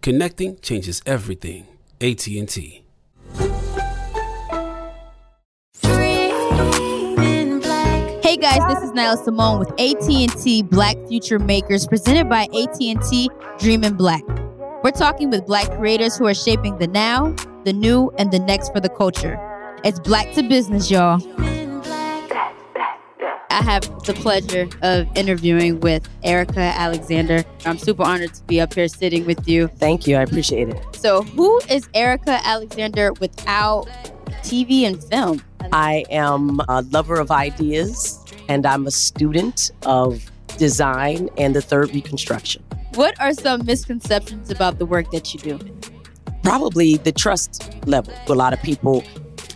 Connecting changes everything. AT&T. Hey guys, this is Nyla Simone with AT&T Black Future Makers presented by AT&T Dream in Black. We're talking with black creators who are shaping the now, the new, and the next for the culture. It's black to business, y'all. I have the pleasure of interviewing with Erika Alexander. I'm super honored to be up here sitting with you. Thank you. I appreciate it. So, who is Erika Alexander without TV and film? I am a lover of ideas and I'm a student of design and the third reconstruction. What are some misconceptions about the work that you do? Probably the trust level. A lot of people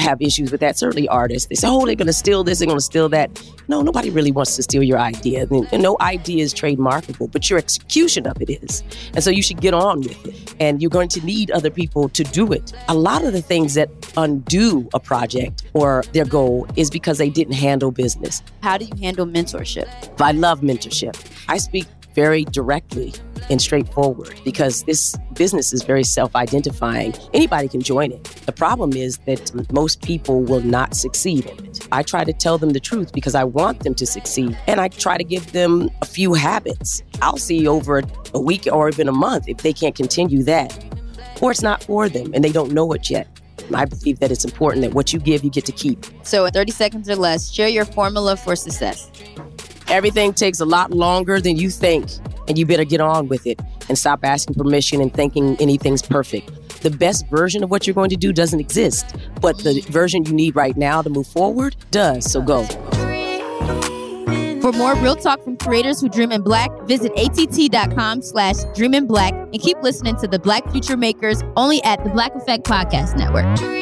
have issues with that. Certainly artists. They say, oh, they're going to steal this, they're going to steal that. No, nobody really wants to steal your idea. No idea is trademarkable, but your execution of it is. And so you should get on with it. And you're going to need other people to do it. A lot of the things that undo a project or their goal is because they didn't handle business. How do you handle mentorship? I love mentorship. I speak very directly and straightforward because this business is very self identifying. Anybody can join it. The problem is that most people will not succeed in it. I try to tell them the truth because I want them to succeed and I try to give them a few habits. I'll see over a week or even a month if they can't continue that or it's not for them and they don't know it yet. I believe that it's important that what you give, you get to keep. So, in 30 seconds or less, share your formula for success. Everything takes a lot longer than you think, and you better get on with it and stop asking permission and thinking anything's perfect. The best version of what you're going to do doesn't exist, but the version you need right now to move forward does. So go. For more real talk from creators who dream in black, visit att.com slash dream in black and keep listening to the Black Future Makers only at the Black Effect Podcast Network.